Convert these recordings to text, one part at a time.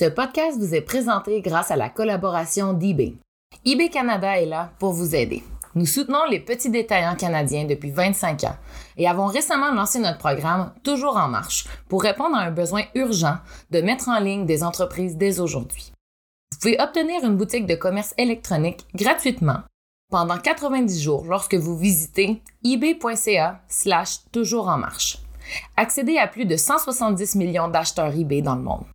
Ce podcast vous est présenté grâce à la collaboration d'eBay. eBay Canada est là pour vous aider. Nous soutenons les petits détaillants canadiens depuis 25 ans et avons récemment lancé notre programme Toujours en marche pour répondre à un besoin urgent de mettre en ligne des entreprises dès aujourd'hui. Vous pouvez obtenir une boutique de commerce électronique gratuitement pendant 90 jours lorsque vous visitez ebay.ca slash toujours en marche. Accédez à plus de 170 millions d'acheteurs eBay dans le monde.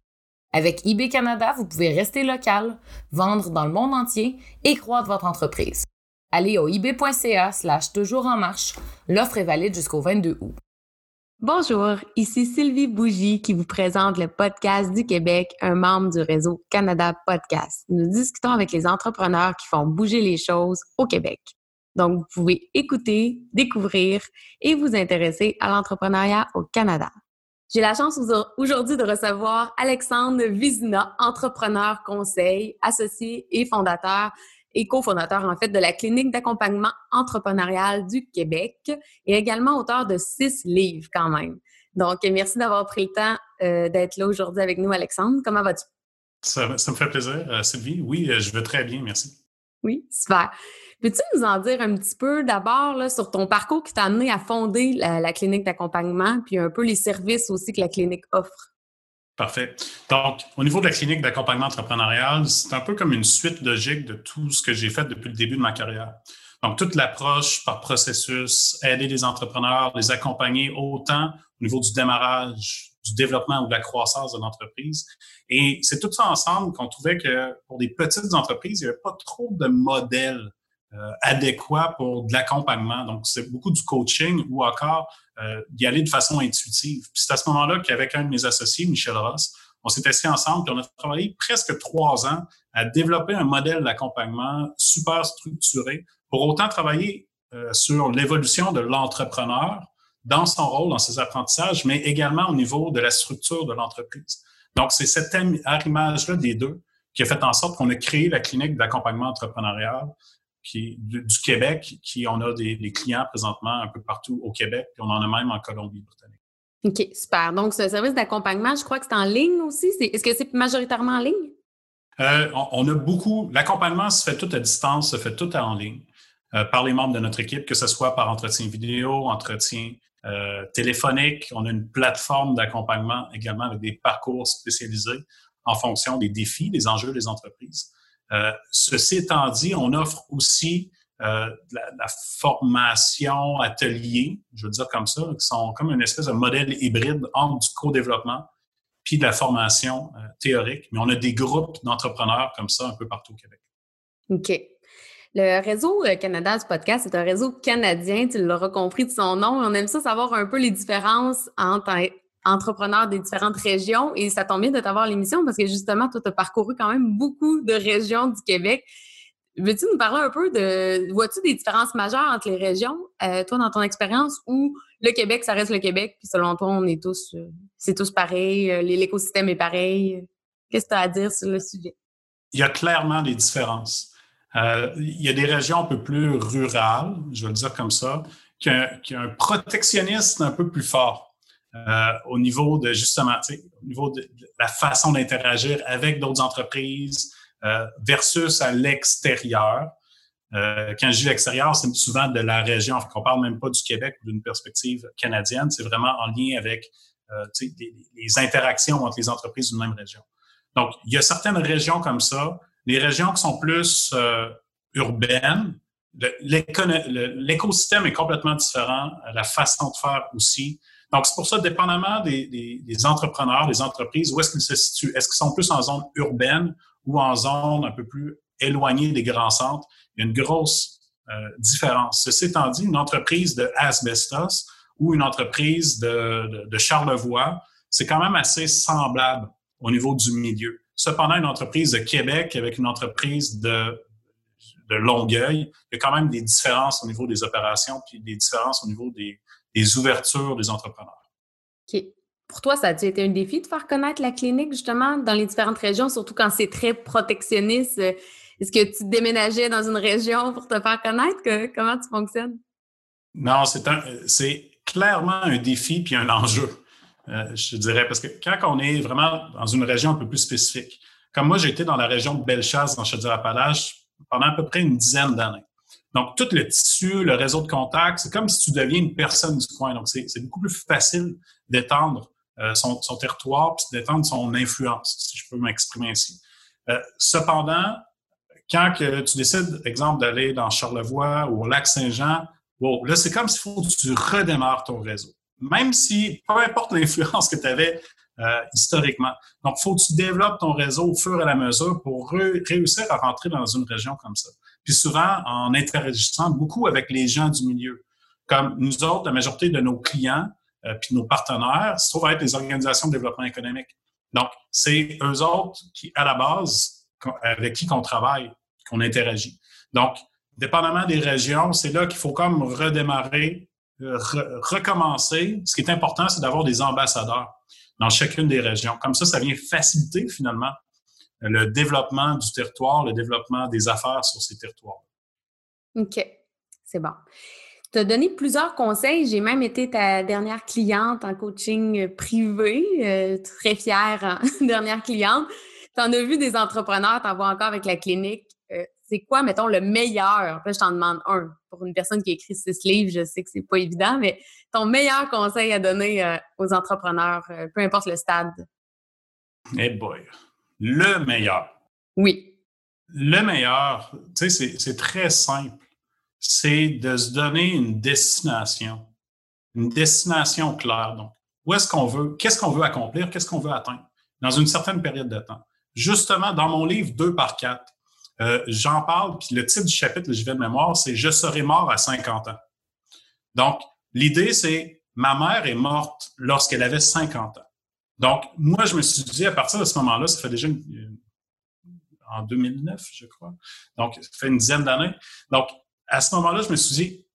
Avec eBay Canada, vous pouvez rester local, vendre dans le monde entier et croître votre entreprise. Allez au ebay.ca slash toujours en marche. L'offre est valide jusqu'au 22 août. Bonjour, ici Sylvie Bougie qui vous présente le podcast du Québec, un membre du réseau Canada Podcast. Nous discutons avec les entrepreneurs qui font bouger les choses au Québec. Donc, vous pouvez écouter, découvrir et vous intéresser à l'entrepreneuriat au Canada. J'ai la chance aujourd'hui de recevoir Alexandre Vizina, entrepreneur conseil, associé et fondateur et cofondateur en fait de la clinique d'accompagnement entrepreneurial du Québec et également auteur de six livres quand même. Donc, merci d'avoir pris le temps euh, d'être là aujourd'hui avec nous, Alexandre. Comment vas-tu? Ça, me fait plaisir, euh, Sylvie. Oui, euh, je vais très bien, merci. Oui, super. Peux-tu nous en dire un petit peu d'abord sur ton parcours qui t'a amené à fonder la, clinique d'accompagnement, puis un peu les services aussi que la clinique offre? Parfait. Donc, au niveau de la clinique d'accompagnement entrepreneurial, c'est un peu comme une suite logique de tout ce que j'ai fait depuis le début de ma carrière. Donc, toute l'approche par processus, aider les entrepreneurs, les accompagner autant au niveau du démarrage, du développement ou de la croissance de l'entreprise. Et c'est tout ça ensemble qu'on trouvait que pour des petites entreprises, il n'y avait pas trop de modèles adéquat pour de l'accompagnement. Donc, c'est beaucoup du coaching ou encore euh, d'y aller de façon intuitive. Puis c'est à ce moment-là qu'avec un de mes associés, Michel Ross, on s'est assis ensemble et on a travaillé presque trois ans à développer un modèle d'accompagnement super structuré pour autant travailler euh, sur l'évolution de l'entrepreneur dans son rôle, dans ses apprentissages, mais également au niveau de la structure de l'entreprise. Donc, c'est cette arrimage-là des deux qui a fait en sorte qu'on a créé la clinique d'accompagnement entrepreneurial qui, du, Québec, qui on a des, clients présentement un peu partout au Québec, puis on en a même en Colombie-Britannique. OK, super. Donc, ce service d'accompagnement, je crois que c'est en ligne aussi? Est-ce que c'est majoritairement en ligne? Euh, on, a beaucoup. L'accompagnement se fait tout à distance, se fait tout en ligne euh, par les membres de notre équipe, que ce soit par entretien vidéo, entretien euh, téléphonique. On a une plateforme d'accompagnement également avec des parcours spécialisés en fonction des défis, des enjeux des entreprises. Euh, ceci étant dit, on offre aussi euh, la, formation atelier, je veux dire comme ça, qui sont comme une espèce de modèle hybride entre du co-développement puis de la formation euh, théorique. Mais on a des groupes d'entrepreneurs comme ça un peu partout au Québec. OK. Le réseau Canada du podcast, c'est un réseau canadien, tu l'auras compris de son nom. On aime ça savoir un peu les différences entre entrepreneur des différentes régions et ça tombe bien de t'avoir l'émission parce que justement, toi, tu as parcouru quand même beaucoup de régions du Québec. Veux-tu nous parler un peu de. Vois-tu des différences majeures entre les régions, euh, toi, dans ton expérience, ou le Québec, ça reste le Québec, puis selon toi, on est tous. Euh, c'est tous pareil, euh, l'écosystème est pareil? Qu'est-ce que tu as à dire sur le sujet? Il y a clairement des différences. il y a des régions un peu plus rurales, je vais le dire comme ça, qui ont un protectionnisme un peu plus fort. Euh, au niveau de justement, au niveau de, la façon d'interagir avec d'autres entreprises euh, versus à l'extérieur. Euh, quand je dis l'extérieur, c'est souvent de la région. On ne parle même pas du Québec ou d'une perspective canadienne. C'est vraiment en lien avec les, les, interactions entre les entreprises d'une même région. Donc, il y a certaines régions comme ça. Les régions qui sont plus urbaines, l'écosystème est complètement différent, la façon de faire aussi. Donc, c'est pour ça, dépendamment des, entrepreneurs, des entreprises, où est-ce qu'ils se situent? Est-ce qu'ils sont plus en zone urbaine ou en zone un peu plus éloignée des grands centres? Il y a une grosse euh, différence. Ceci étant dit, une entreprise de asbestos ou une entreprise de, Charlevoix, c'est quand même assez semblable au niveau du milieu. Cependant, une entreprise de Québec avec une entreprise de, de Longueuil, il y a quand même des différences au niveau des opérations, puis des différences au niveau des, des ouvertures des entrepreneurs. OK. Pour toi, ça a-tu été un défi de faire connaître la clinique, justement, dans les différentes régions, surtout quand c'est très protectionniste? Est-ce que tu déménageais dans une région pour te faire connaître? comment tu fonctionnes? Non, c'est, clairement un défi puis un enjeu. euh, je dirais, parce que quand on est vraiment dans une région un peu plus spécifique, comme moi, j'ai été dans la région de Bellechasse, dans Chaudière-Appalaches, pendant à peu près une dizaine d'années. Donc, tout le tissu, le réseau de contacts, c'est comme si tu deviens une personne du coin. Donc, c'est beaucoup plus facile d'étendre euh, son, territoire puis d'étendre son influence, si je peux m'exprimer ainsi. Euh, cependant, quand tu décides, exemple, d'aller dans Charlevoix ou au lac Saint-Jean, wow, là, c'est comme s'il faut que tu redémarres ton réseau. Même si, peu importe l'influence que tu avais euh, historiquement. Donc, il faut que tu développes ton réseau au fur et à mesure pour réussir à rentrer dans une région comme ça. Puis souvent, en interagissant beaucoup avec les gens du milieu. Comme nous autres, la majorité de nos clients euh, puis nos partenaires se trouvent à être les organisations de développement économique. Donc, c'est eux autres qui, à la base, avec qui qu'on travaille, qu'on interagit. Donc, dépendamment des régions, c'est là qu'il faut comme redémarrer, euh, recommencer. Ce qui est important, c'est d'avoir des ambassadeurs dans chacune des régions. Comme ça, ça vient faciliter finalement le développement du territoire, le développement des affaires sur ces territoires. OK, c'est bon. Tu as donné plusieurs conseils. J'ai même été ta dernière cliente en coaching privé. Euh, très fière, hein, dernière cliente. Tu en as vu des entrepreneurs, tu en vois encore avec la clinique. Euh, c'est quoi, mettons, le meilleur? Là, je t'en demande un. Pour une personne qui écrit six livres, je sais que c'est pas évident, mais ton meilleur conseil à donner euh, aux entrepreneurs, peu importe le stade? Eh boy. Le meilleur. Oui. Le meilleur, tu sais, c'est très simple c'est de se donner une destination, une destination claire. Donc, où est-ce qu'on veut, qu'est-ce qu'on veut accomplir, qu'est-ce qu'on veut atteindre? Dans une certaine période de temps. Justement, dans mon livre 2 par 4, euh, j'en parle, puis le titre du chapitre, je vais de mémoire, c'est Je serai mort à 50 ans. Donc, l'idée, c'est ma mère est morte lorsqu'elle avait 50 ans. Donc, moi, je me suis dit, à partir de ce moment-là, ça fait déjà en 2009, je crois. Donc, ça fait une dizaine d'années. Donc, à ce moment-là, je me suis dit,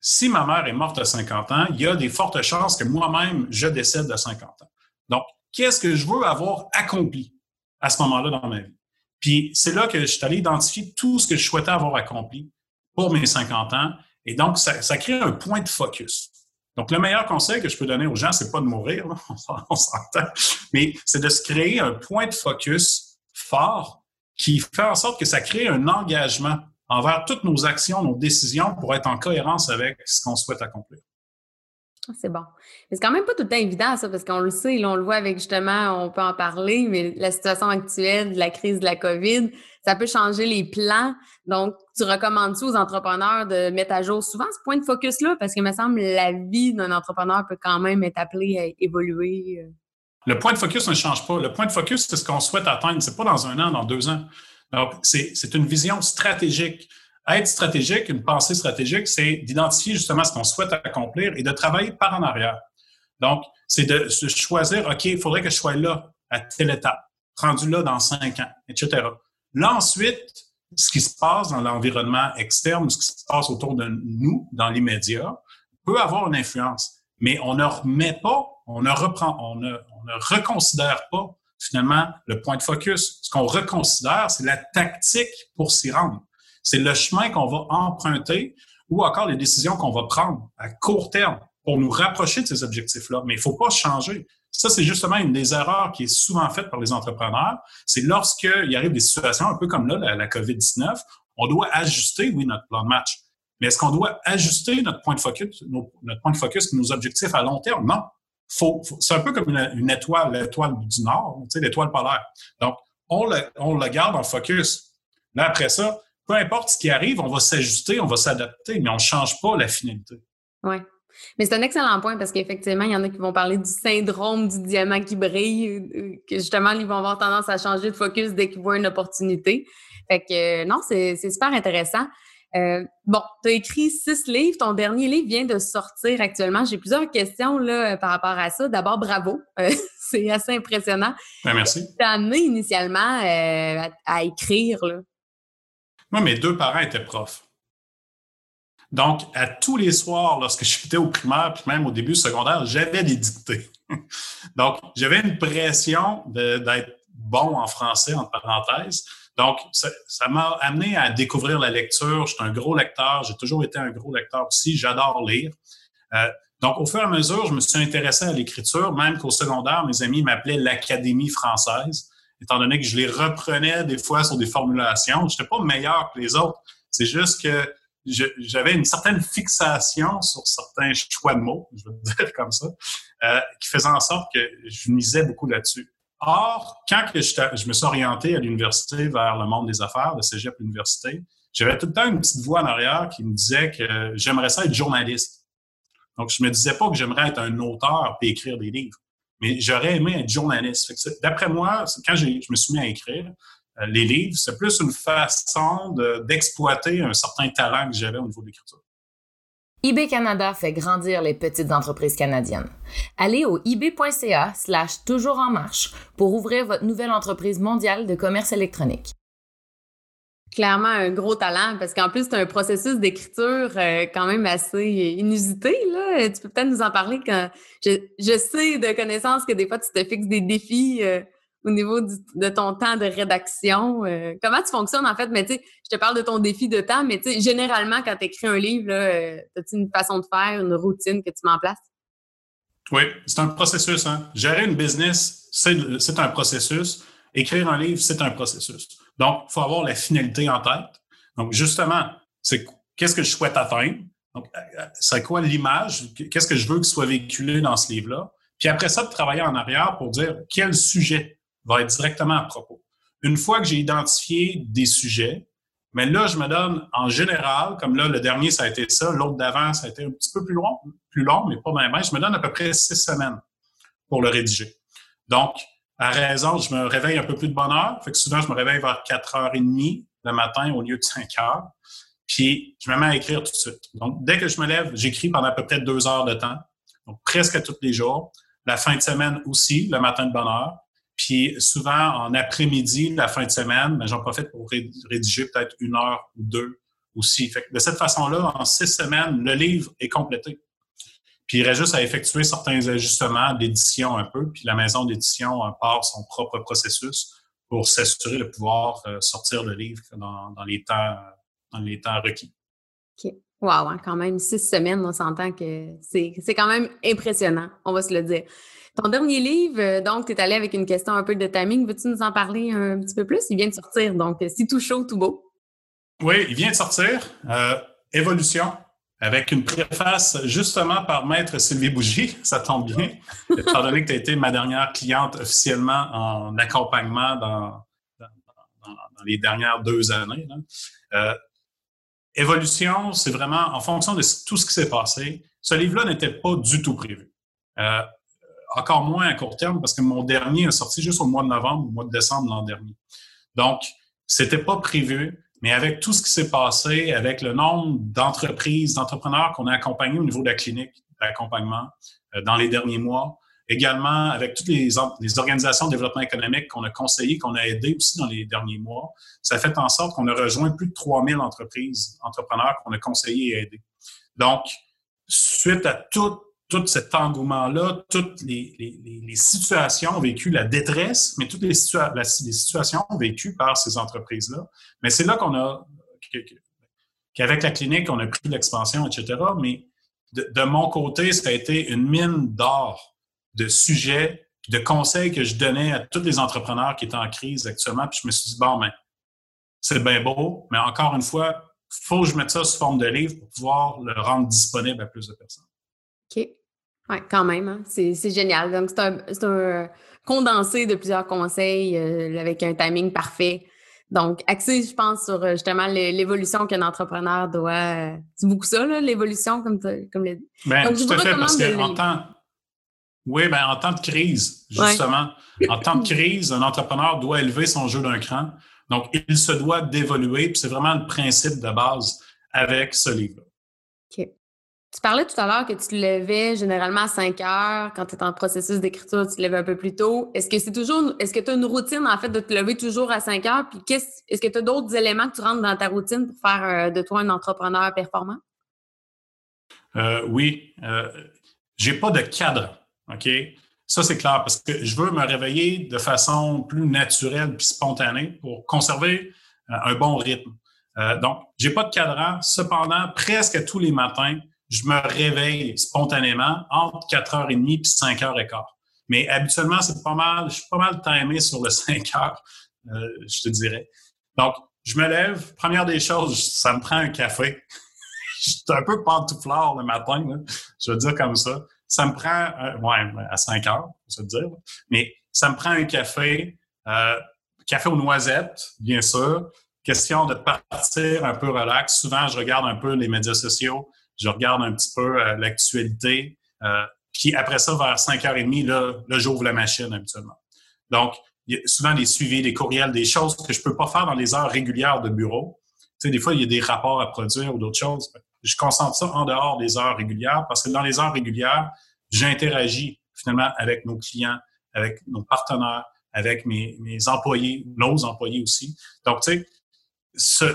si ma mère est morte à 50 ans, il y a des fortes chances que moi-même, je décède à 50 ans. Donc, qu'est-ce que je veux avoir accompli à ce moment-là dans ma vie? Puis c'est là que je suis allé identifier tout ce que je souhaitais avoir accompli pour mes 50 ans. Et donc, ça, ça crée un point de focus. Donc, le meilleur conseil que je peux donner aux gens, c'est pas de mourir, on s'entend, mais c'est de se créer un point de focus fort qui fait en sorte que ça crée un engagement envers toutes nos actions, nos décisions pour être en cohérence avec ce qu'on souhaite accomplir. C'est bon. Mais c'est quand même pas tout le temps évident, ça, parce qu'on le sait, là, on le voit avec justement, on peut en parler, mais la situation actuelle de la crise de la COVID, ça peut changer les plans. Donc, tu recommandes-tu aux entrepreneurs de mettre à jour souvent ce point de focus-là? Parce qu'il me semble la vie d'un entrepreneur peut quand même être appelée à évoluer. Euh. Le point de focus ne change pas. Le point de focus, c'est ce qu'on souhaite atteindre. C'est pas dans un an, dans deux ans. C'est une vision stratégique. Être stratégique, une pensée stratégique, c'est d'identifier justement ce qu'on souhaite accomplir et de travailler par en arrière. Donc, c'est de choisir, OK, il faudrait que je sois là à telle étape, rendu là dans cinq ans, etc. Là, ensuite, ce qui se passe dans l'environnement externe, ce qui se passe autour de nous, dans l'immédiat, peut avoir une influence. Mais on ne remet pas, on ne reprend, on ne, on ne reconsidère pas finalement le point de focus. Ce qu'on reconsidère, c'est la tactique pour s'y rendre. C'est le chemin qu'on va emprunter ou encore les décisions qu'on va prendre à court terme pour nous rapprocher de ces objectifs-là. Mais il ne faut pas changer. Ça, c'est justement une des erreurs qui est souvent faite par les entrepreneurs. C'est lorsqu'il arrive des situations un peu comme là, la, COVID-19, on doit ajuster, oui, notre plan de match. Mais est-ce qu'on doit ajuster notre point de focus, point de nos objectifs à long terme? Non c'est un peu comme une, étoile, l'étoile du Nord, l'étoile polaire. Donc, on le, on garde en focus. Là, après ça, peu importe ce qui arrive, on va s'ajuster, on va s'adapter, mais on ne change pas la finalité. Oui. Mais c'est un excellent point parce qu'effectivement, il y en a qui vont parler du syndrome du diamant qui brille, euh, que justement, ils vont avoir tendance à changer de focus dès qu'ils voient une opportunité. Fait que non, c'est super intéressant. Euh, bon, tu as écrit six livres. Ton dernier livre vient de sortir actuellement. J'ai plusieurs questions là, euh, par rapport à ça. D'abord, bravo. Euh, c'est assez impressionnant. Ben, merci. Tu as amené initialement à, écrire. Là. Moi, mes deux parents étaient profs. Donc, à tous les soirs, lorsque je j'étais au primaire, puis même au début secondaire, j'avais des dictées. Donc, j'avais une pression d'être bon en français, entre parenthèses. Donc, ça m'a amené à découvrir la lecture. Je suis un gros lecteur. J'ai toujours été un gros lecteur aussi. J'adore lire. Euh, Donc, au fur et à mesure, je me suis intéressé à l'écriture, même qu'au secondaire, mes amis m'appelaient l'Académie française, étant donné que je les reprenais des fois sur des formulations. Je n'étais pas meilleur que les autres. C'est juste que j'avais une certaine fixation sur certains choix de mots, je vais dire comme ça, euh, qui faisait en sorte que je misais beaucoup là-dessus. Or, quand que je, me suis orienté à l'université vers le monde des affaires, de cégep l'université, j'avais tout le temps une petite voix en arrière qui me disait que j'aimerais ça être journaliste. Donc, je me disais pas que j'aimerais être un auteur et écrire des livres, mais j'aurais aimé être journaliste. D'après moi, quand je me suis mis à écrire, euh, les livres, c'est plus une façon d'exploiter un certain talent que j'avais au niveau de l'écriture eBay Canada fait grandir les petites entreprises canadiennes. Allez au ebay.ca slash toujours en marche pour ouvrir votre nouvelle entreprise mondiale de commerce électronique. Clairement un gros talent parce qu'en plus, c'est un processus d'écriture euh, quand même assez inusité. Là. Tu peux peut-être nous en parler quand je, sais de connaissance que des fois, tu te fixes des défis. Euh, au niveau de ton temps de rédaction. Euh, comment tu fonctionnes en fait? Mais tu sais, je te parle de ton défi de temps, mais tu sais, généralement, quand tu écris un livre, as-tu une façon de faire, une routine que tu mets en place? Oui, c'est un processus. Hein? Gérer une business, c'est un processus. Écrire un livre, c'est un processus. Donc, il faut avoir la finalité en tête. Donc, justement, c'est qu'est-ce que je souhaite atteindre? Donc, euh, c'est quoi l'image? Qu'est-ce que je veux que soit véhiculé dans ce livre-là? Puis après ça, de travailler en arrière pour dire quel sujet va être directement à propos. Une fois que j'ai identifié des sujets, mais là, je me donne en général, comme là, le dernier, ça a été ça, l'autre d'avant, ça a été un petit peu plus long, plus long, mais pas même. Je me donne à peu près six semaines pour le rédiger. Donc, à raison, je me réveille un peu plus de bonne heure. Fait que souvent, je me réveille vers 4h30 le matin au lieu de 5 heures. Puis, je me mets à écrire tout de suite. Donc, dès que je me lève, j'écris pendant à peu près deux heures de temps. Donc, presque tous les jours. La fin de semaine aussi, le matin de bonne heure. Puis souvent, en après-midi, la fin de semaine, ben, j'en profite pour rédiger peut-être une heure ou deux aussi. de cette façon-là, en six semaines, le livre est complété. Puis il reste juste à effectuer certains ajustements d'édition un peu, puis la maison d'édition part son propre processus pour s'assurer de pouvoir euh, sortir le livre dans, les temps dans les temps requis. OK. Wow, hein, quand même, six semaines, on s'entend que c'est quand même impressionnant, on va se le dire. Ton dernier livre, euh, donc, tu es allé avec une question un peu de timing. Veux-tu nous en parler un petit peu plus? Il vient de sortir, donc, si tout chaud, tout beau. Oui, il vient de sortir. Euh, Évolution, avec une préface justement par Maître Sylvie Bougie. Ça tombe bien, étant donné que tu as été ma dernière cliente officiellement en accompagnement dans, les dernières deux années. Euh, Évolution, c'est vraiment en fonction de tout ce qui s'est passé. Ce livre-là n'était pas du tout prévu. Euh, encore moins à court terme parce que mon dernier est sorti juste au mois de novembre, au mois de décembre l'an dernier. Donc, c'était pas prévu, mais avec tout ce qui s'est passé, avec le nombre d'entreprises, d'entrepreneurs qu'on a accompagnés au niveau de la clinique d'accompagnement euh, dans les derniers mois, également avec toutes les, les organisations de développement économique qu'on a conseillées, qu'on a aidées aussi dans les derniers mois, ça fait en sorte qu'on a rejoint plus de 3000 entreprises, entrepreneurs qu'on a conseillés et aidés. Donc, suite à tout tout cet engouement-là, toutes les, situations vécues, la détresse, mais toutes les, situations vécues par ces entreprises-là. Mais c'est là qu'on a, qu'avec la clinique, on a pris l'expansion, etc. Mais de, mon côté, ça a été une mine d'or de sujets, de conseils que je donnais à tous les entrepreneurs qui étaient en crise actuellement. Puis je me suis dit, bon, ben, c'est bien beau, mais encore une fois, faut que je mette ça sous forme de livre pour pouvoir le rendre disponible à plus de personnes. OK. Oui, quand même. Hein. C'est, génial. Donc, c'est un, condensé de plusieurs conseils euh, avec un timing parfait. Donc, axé, je pense, sur euh, justement l'évolution qu'un entrepreneur doit. Euh, c'est beaucoup ça, l'évolution, comme, comme le Bien, Donc, tout à fait, parce qu'en temps. Oui, ben, en temps de crise, justement. En temps de crise, un entrepreneur doit élever son jeu d'un cran. Donc, il se doit d'évoluer, puis c'est vraiment le principe de base avec ce livre. OK. Tu parlais tout à l'heure que tu te levais généralement à 5 heures. Quand tu es en processus d'écriture, tu te lèves un peu plus tôt. Est-ce que c'est toujours est-ce que tu as une routine en fait de te lever toujours à 5 heures? Puis qu'est-ce est-ce que tu as d'autres éléments que tu rentres dans ta routine pour faire euh, de toi un entrepreneur performant? Euh, oui. Euh, j'ai pas de cadre. OK? Ça, c'est clair parce que je veux me réveiller de façon plus naturelle puis spontanée pour conserver euh, un bon rythme. donc, j'ai pas de cadran. Cependant, presque tous les matins, je me réveille spontanément entre 4h30 et 5h15. Mais habituellement, c'est pas mal, je suis pas mal timé sur le 5 h euh, je te dirais. Donc, je me lève, première des choses, ça me prend un café. je suis un peu pantouflard le matin, je veux dire comme ça. Ça me prend, ouais, à 5 heures, faut se dire, mais ça me prend un café, euh, café aux noisettes, bien sûr. Question de partir un peu relax. Souvent, je regarde un peu les médias sociaux, je regarde un petit peu euh, l'actualité. Euh, puis après ça, vers 5h30, là, là j'ouvre la machine habituellement. Donc, il y a souvent des suivis, des courriels, des choses que je peux pas faire dans les heures régulières de bureau. Tu sais, des fois, il y a des rapports à produire ou d'autres choses. Je concentre ça en dehors des heures régulières parce que dans les heures régulières, j'interagis finalement avec nos clients, avec nos partenaires, avec mes, mes employés, nos employés aussi. Donc, tu sais,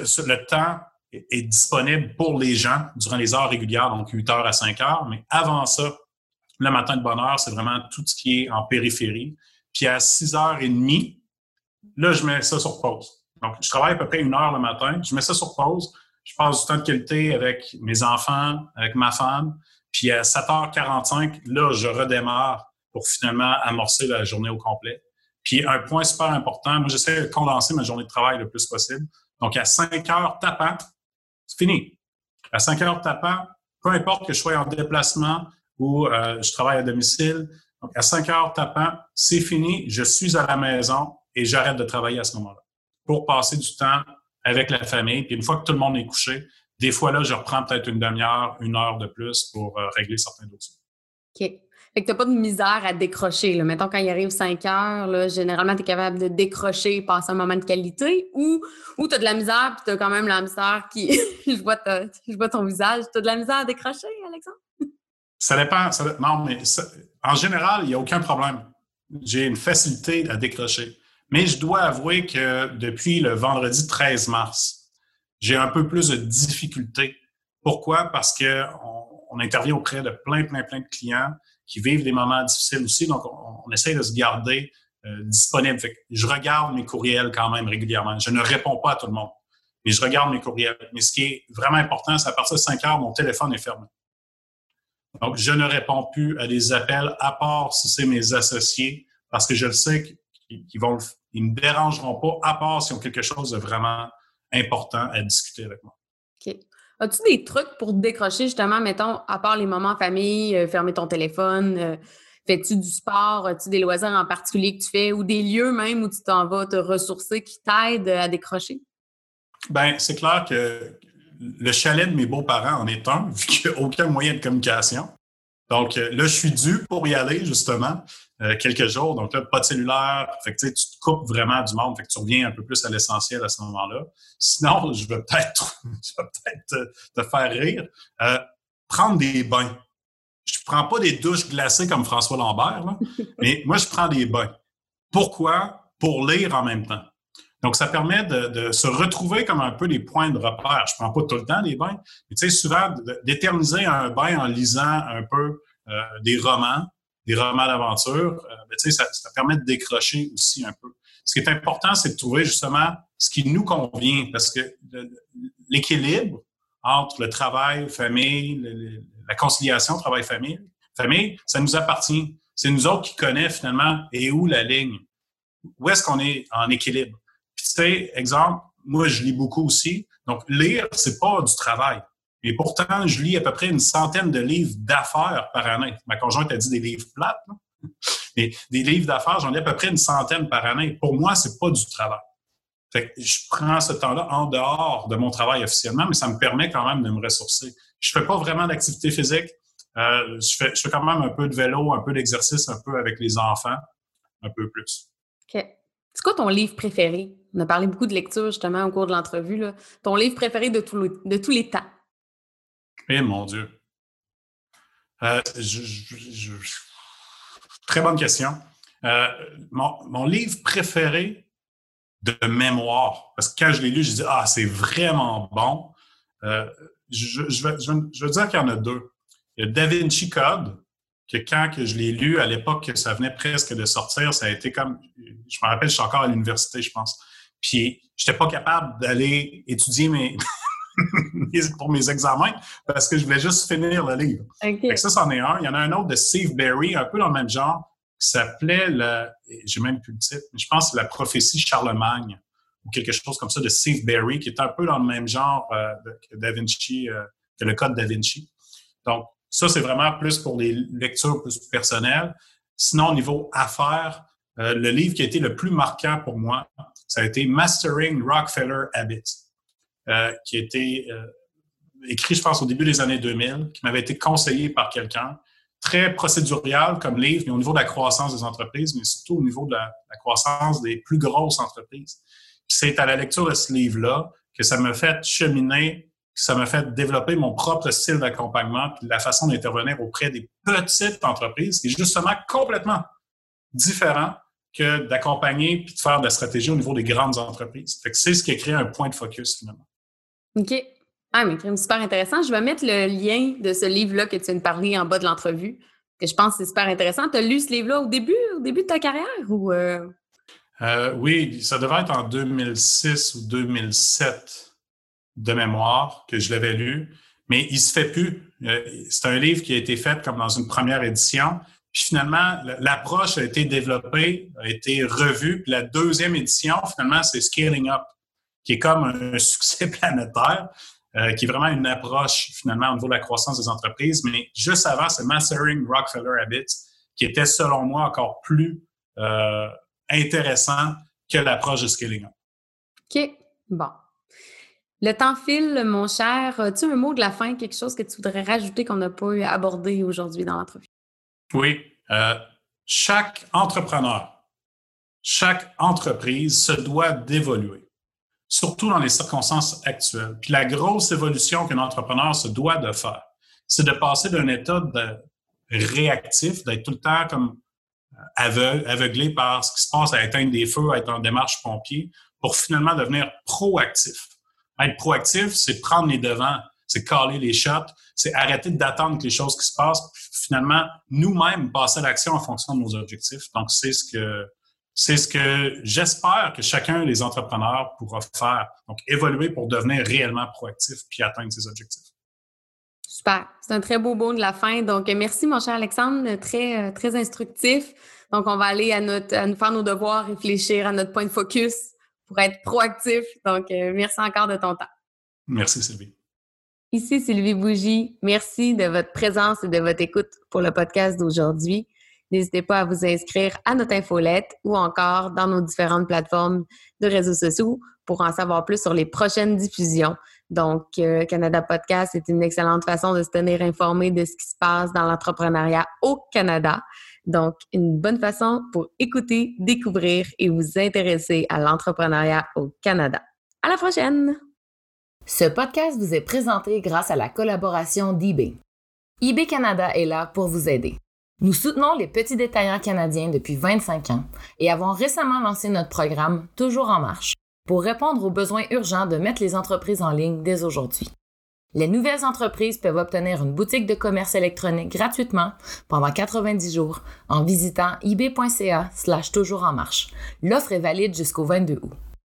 ce, le temps est, disponible pour les gens durant les heures régulières, donc 8 heures à 5 heures. Mais avant ça, le matin de bonne heure, c'est vraiment tout ce qui est en périphérie. Puis à 6h30, là, je mets ça sur pause. Donc, je travaille à peu près une heure le matin, je mets ça sur pause, je passe du temps de qualité avec mes enfants, avec ma femme, puis à 7h45, là, je redémarre pour finalement amorcer la journée au complet. Puis un point super important, moi, j'essaie de condenser ma journée de travail le plus possible. Donc, à 5 heures tapant, c'est fini. À 5 heures tapant, peu importe que je sois en déplacement ou euh, je travaille à domicile, donc à 5 heures tapant, c'est fini, je suis à la maison et j'arrête de travailler à ce moment-là pour passer du temps avec la famille. Puis une fois que tout le monde est couché, des fois là, je reprends peut-être une demi-heure, une heure de plus pour euh, régler certains dossiers. Fait que tu n'as pas de misère à décrocher. Là. Mettons, quand il arrive 5 heures, là, généralement, tu es capable de décrocher, passer un moment de qualité ou, ou tu as de la misère puis tu as quand même la misère qui. je, vois je vois ton visage. Tu as de la misère à décrocher, Alexandre? Ça dépend. non, mais en général, il n'y a aucun problème. J'ai une facilité à décrocher. Mais je dois avouer que depuis le vendredi 13 mars, j'ai un peu plus de difficultés. Pourquoi? Parce qu'on on intervient auprès de plein, plein, plein de clients qui vivent des moments difficiles aussi. Donc, on, essaie de se garder euh, disponible. je regarde mes courriels quand même régulièrement. Je ne réponds pas à tout le monde, mais je regarde mes courriels. Mais ce qui est vraiment important, c'est à partir de 5 heures, mon téléphone est fermé. Donc, je ne réponds plus à des appels, à part si c'est mes associés, parce que je le sais qu'ils vont, ils me dérangeront pas, à part s'ils ont quelque chose de vraiment important à discuter avec moi. As-tu des trucs pour décrocher, justement, mettons, à part les moments en famille, euh, fermer ton téléphone, euh, fais-tu du sport, as-tu des loisirs en particulier que tu fais ou des lieux même où tu t'en vas te ressourcer qui t'aident à décrocher? Bien, c'est clair que le chalet de mes beaux-parents en est un, vu qu'il n'y a aucun moyen de communication. Donc euh, là, je suis dû pour y aller, justement, euh, quelques jours. Donc là, pas de cellulaire. Fait que, tu te coupes vraiment du monde. Fait que tu reviens un peu plus à l'essentiel à ce moment-là. Sinon, je vais peut-être peut te, faire rire. Euh, prendre des bains. Je prends pas des douches glacées comme François Lambert, là, mais moi, je prends des bains. Pourquoi? Pour lire en même temps. Donc, ça permet de, se retrouver comme un peu des points de repère. Je prends pas tout le temps des bains, mais tu sais, souvent, d'éterniser un bain en lisant un peu euh, des romans, des romans d'aventure, euh, ça, ça, permet de décrocher aussi un peu. Ce qui est important, c'est de trouver justement ce qui nous convient, parce que l'équilibre entre le travail, famille, la conciliation travail-famille, famille, ça nous appartient. C'est nous autres qui connaissons finalement et où la ligne. Où est-ce qu'on est en équilibre? Puis, tu sais, exemple, moi, je lis beaucoup aussi. Donc, lire, c'est pas du travail. Et pourtant, je lis à peu près une centaine de livres d'affaires par année. Ma conjointe a dit des livres plates, mais des livres d'affaires, j'en ai à peu près une centaine par année. Pour moi, c'est pas du travail. Je prends ce temps-là en dehors de mon travail officiellement, mais ça me permet quand même de me ressourcer. Je fais pas vraiment d'activité physique. Euh, je, fais, quand même un peu de vélo, un peu d'exercice, un peu avec les enfants, un peu plus. OK. C'est quoi ton livre préféré? On a parlé beaucoup de lecture justement au cours de l'entrevue. Ton livre préféré de tous les temps? Eh mon Dieu. Euh, très bonne question. Euh, mon, livre préféré de mémoire, parce que quand je l'ai lu, je dit Ah, c'est vraiment bon. Euh, je, veux, dire qu'il y en a deux. Il y a Da Vinci Code, que quand que je l'ai lu, à l'époque ça venait presque de sortir, ça a été comme, je me rappelle, je suis encore à l'université, je pense. Puis, j'étais pas capable d'aller étudier mes, pour mes examens parce que je voulais juste finir le livre. ça, c'en est un. Il y en a un autre de Steve Berry, un peu dans le même genre, qui s'appelait le, j'ai même plus le titre, mais je pense que la prophétie Charlemagne ou quelque chose comme ça de Steve Berry, qui est un peu dans le même genre euh, que Da Vinci, euh, que le code Da Vinci. Donc, ça, c'est vraiment plus pour les lectures plus personnelles. Sinon, au niveau affaires, euh, le livre qui a été le plus marquant pour moi, ça a été Mastering Rockefeller Habits, euh, qui a été euh, écrit, je pense, au début des années 2000, qui m'avait été conseillé par quelqu'un. Très procédurial comme livre, mais au niveau de la croissance des entreprises, mais surtout au niveau de la, croissance des plus grosses entreprises. C'est à la lecture de ce livre-là que ça m'a fait cheminer, que ça m'a fait développer mon propre style d'accompagnement, puis la façon d'intervenir auprès des petites entreprises, qui est justement complètement différent que d'accompagner puis de faire de la stratégie au niveau des grandes entreprises. C'est ce qui a créé un point de focus finalement. OK. Ah, mais super intéressant. Je vais mettre le lien de ce livre-là que tu viens de parler en bas de l'entrevue, que je pense que c'est super intéressant. Tu as lu ce livre-là au début, au début de ta carrière ou. Euh? Euh, oui, ça devait être en 2006 ou 2007 de mémoire que je l'avais lu, mais il se fait plus. Euh, c'est un livre qui a été fait comme dans une première édition, puis finalement, l'approche a été développée, a été revue. Puis la deuxième édition, finalement, c'est Scaling Up, qui est comme un succès planétaire, euh, qui est vraiment une approche finalement au niveau de la croissance des entreprises. Mais juste avant, c'est Mastering Rockefeller Habits, qui était selon moi encore plus euh, intéressant que l'approche de Scaling Up. OK. Bon. Le temps file, mon cher. As-tu un mot de la fin, quelque chose que tu voudrais rajouter qu'on n'a pas eu abordé aujourd'hui dans l'entrevue? Oui. Euh, chaque entrepreneur, chaque entreprise se doit d'évoluer, surtout dans les circonstances actuelles. Puis la grosse évolution qu'un entrepreneur se doit de faire, c'est de passer d'un état de réactif, d'être tout le temps comme euh, aveugle, aveuglé par ce qui se passe à éteindre des feux, à être en démarche pompier, pour finalement devenir proactif. Être proactif, c'est prendre les devants, c'est caler les shots, c'est arrêter d'attendre que les choses qui se passent, finalement, nous-mêmes passer à l'action en fonction de nos objectifs. Donc, c'est ce que c'est ce que j'espère que chacun des entrepreneurs pourra faire. Donc, évoluer pour devenir réellement proactif puis atteindre ses objectifs. Super. C'est un très beau mot de la fin. Donc, merci, mon cher Alexandre. Très, très instructif. Donc, on va aller à, notre, à nous faire nos devoirs, réfléchir à notre point de focus pour être proactif. Donc, euh, merci encore de ton temps. Merci, Sylvie. Ici Sylvie Bougie. Merci de votre présence et de votre écoute pour le podcast d'aujourd'hui. N'hésitez pas à vous inscrire à notre infolette ou encore dans nos différentes plateformes de réseaux sociaux pour en savoir plus sur les prochaines diffusions. Donc, euh, Canada Podcast est une excellente façon de se tenir informé de ce qui se passe dans l'entrepreneuriat au Canada. Donc, une bonne façon pour écouter, découvrir et vous intéresser à l'entrepreneuriat au Canada. À la prochaine! Ce podcast vous est présenté grâce à la collaboration d'eBay. eBay Canada est là pour vous aider. Nous soutenons les petits détaillants canadiens depuis 25 ans et avons récemment lancé notre programme Toujours en marche pour répondre aux besoins urgents de mettre les entreprises en ligne dès aujourd'hui. Les nouvelles entreprises peuvent obtenir une boutique de commerce électronique gratuitement pendant 90 jours en visitant ebay.ca slash toujours en marche. L'offre est valide jusqu'au 22 août.